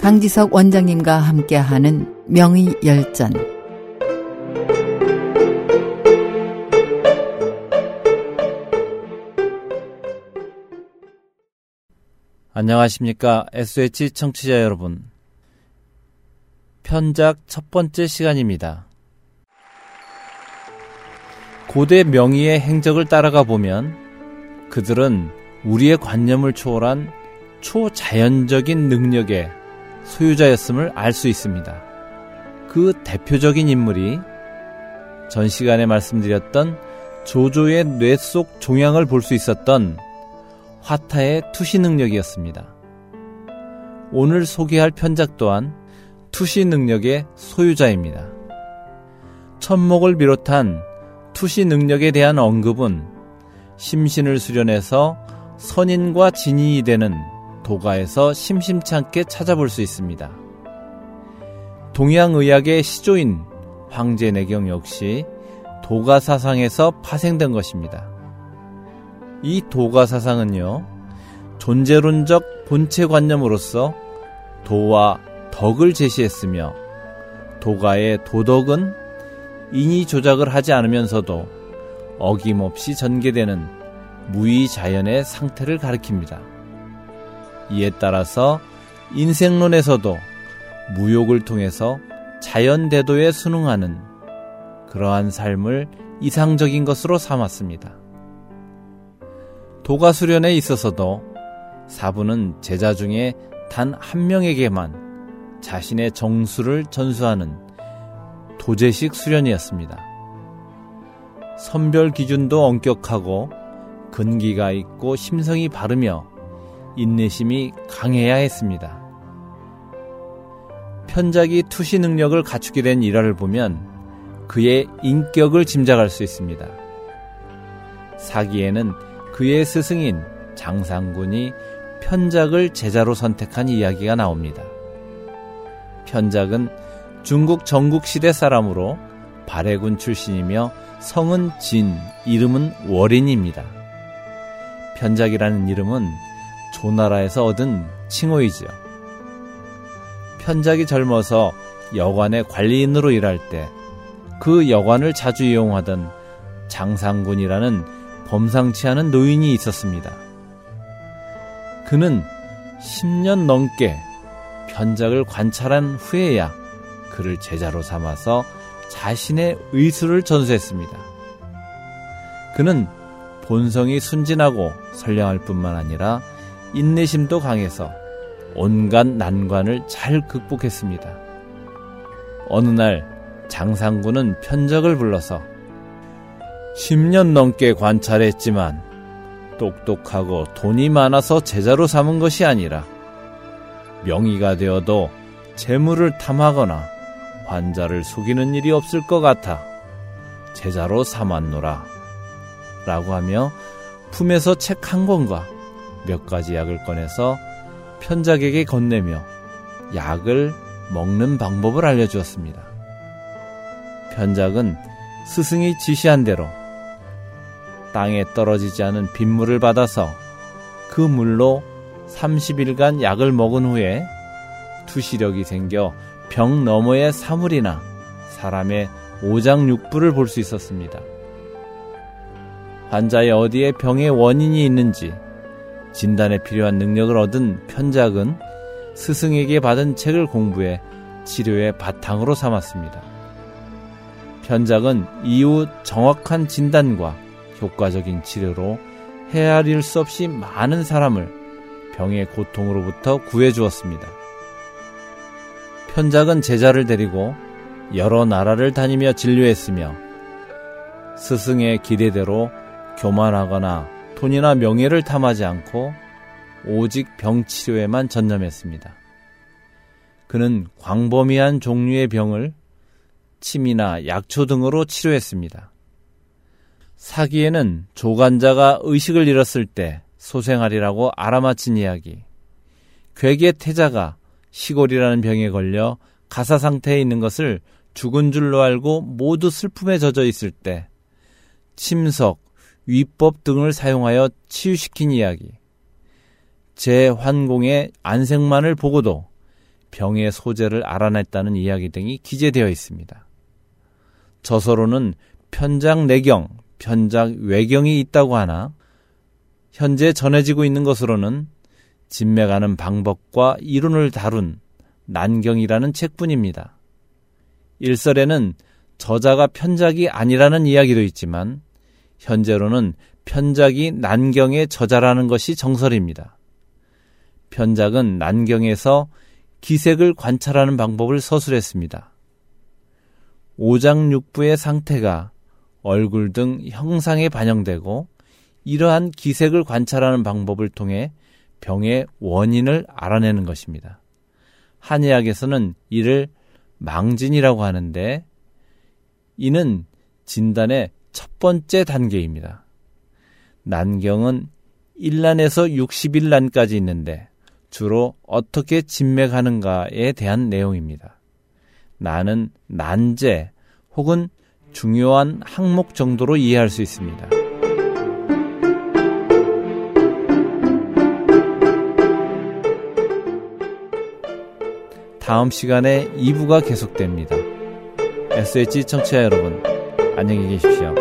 강지석 원장님과 함께하는 명의 열전 안녕하십니까. SH 청취자 여러분. 편작 첫 번째 시간입니다. 고대 명의의 행적을 따라가 보면 그들은 우리의 관념을 초월한 초자연적인 능력의 소유자였음을 알 수 있습니다. 그 대표적인 인물이 전 시간에 말씀드렸던 조조의 뇌 속 종양을 볼 수 있었던 화타의 투시 능력이었습니다. 오늘 소개할 편작 또한 투시 능력의 소유자입니다. 천목을 비롯한 투시 능력에 대한 언급은 심신을 수련해서 선인과 진인이 되는 도가에서 심심찮게 찾아볼 수 있습니다. 동양의학의 시조인 황제내경 역시 도가 사상에서 파생된 것입니다. 이 도가 사상은요, 존재론적 본체 관념으로서 도와 덕을 제시했으며, 도가의 도덕은 인위 조작을 하지 않으면서도 어김없이 전개되는 무의 자연의 상태를 가리킵니다. 이에 따라서 인생론에서도 무욕을 통해서 자연대도에 순응하는 그러한 삶을 이상적인 것으로 삼았습니다. 도가 수련에 있어서도 사부는 제자 중에 단 한 명에게만 자신의 정수를 전수하는 도제식 수련이었습니다. 선별 기준도 엄격하고 근기가 있고 심성이 바르며 인내심이 강해야 했습니다. 편작이 투시 능력을 갖추게 된 일화를 보면 그의 인격을 짐작할 수 있습니다. 사기에는 그의 스승인 장상군이 편작을 제자로 선택한 이야기가 나옵니다. 편작은 중국 전국시대 사람으로 발해군 출신이며 성은 진, 이름은 월인입니다. 편작이라는 이름은 조나라에서 얻은 칭호이지요. 편작이 젊어서 여관의 관리인으로 일할 때 그 여관을 자주 이용하던 장상군이라는 범상치 않은 노인이 있었습니다. 그는 10년 넘게 편작을 관찰한 후에야 그를 제자로 삼아서 자신의 의술을 전수했습니다. 그는 본성이 순진하고 선량할 뿐만 아니라 인내심도 강해서 온갖 난관을 잘 극복했습니다. 어느 날 장상군은 편적을 불러서 10년 넘게 관찰했지만 똑똑하고 돈이 많아서 제자로 삼은 것이 아니라 명의가 되어도 재물을 탐하거나 환자를 속이는 일이 없을 것 같아 제자로 삼았노라 라고 하며 품에서 책 한 권과 몇 가지 약을 꺼내서 편작에게 건네며 약을 먹는 방법을 알려주었습니다. 편작은 스승이 지시한 대로 땅에 떨어지지 않은 빗물을 받아서 그 물로 30일간 약을 먹은 후에 투시력이 생겨 병 너머의 사물이나 사람의 오장육부를 볼 수 있었습니다. 환자의 어디에 병의 원인이 있는지 진단에 필요한 능력을 얻은 편작은 스승에게 받은 책을 공부해 치료의 바탕으로 삼았습니다. 편작은 이후 정확한 진단과 효과적인 치료로 헤아릴 수 없이 많은 사람을 병의 고통으로부터 구해 주었습니다. 편작은 제자를 데리고 여러 나라를 다니며 진료했으며 스승의 기대대로 교만하거나 돈이나 명예를 탐하지 않고 오직 병치료에만 전념했습니다. 그는 광범위한 종류의 병을 침이나 약초 등으로 치료했습니다. 사기에는 조간자가 의식을 잃었을 때 소생하리라고 알아맞힌 이야기, 괴계 태자가 시골이라는 병에 걸려 가사 상태에 있는 것을 죽은 줄로 알고 모두 슬픔에 젖어 있을 때 침석, 위법 등을 사용하여 치유시킨 이야기, 재환공의 안색만을 보고도 병의 소재를 알아냈다는 이야기 등이 기재되어 있습니다. 저서로는 편작 내경, 편작 외경이 있다고 하나 현재 전해지고 있는 것으로는 진맥하는 방법과 이론을 다룬 난경이라는 책뿐입니다. 일설에는 저자가 편작이 아니라는 이야기도 있지만 현재로는 편작이 난경의 저자라는 것이 정설입니다. 편작은 난경에서 기색을 관찰하는 방법을 서술했습니다. 오장육부의 상태가 얼굴 등 형상에 반영되고 이러한 기색을 관찰하는 방법을 통해 병의 원인을 알아내는 것입니다. 한의학에서는 이를 망진이라고 하는데 이는 진단의 첫 번째 단계입니다. 난경은 1난에서 60일난까지 있는데 주로 어떻게 진맥하는가에 대한 내용입니다. 나는 난제 혹은 중요한 항목 정도로 이해할 수 있습니다. 다음 시간에 2부가 계속됩니다. SH 청취자 여러분, 안녕히 계십시오.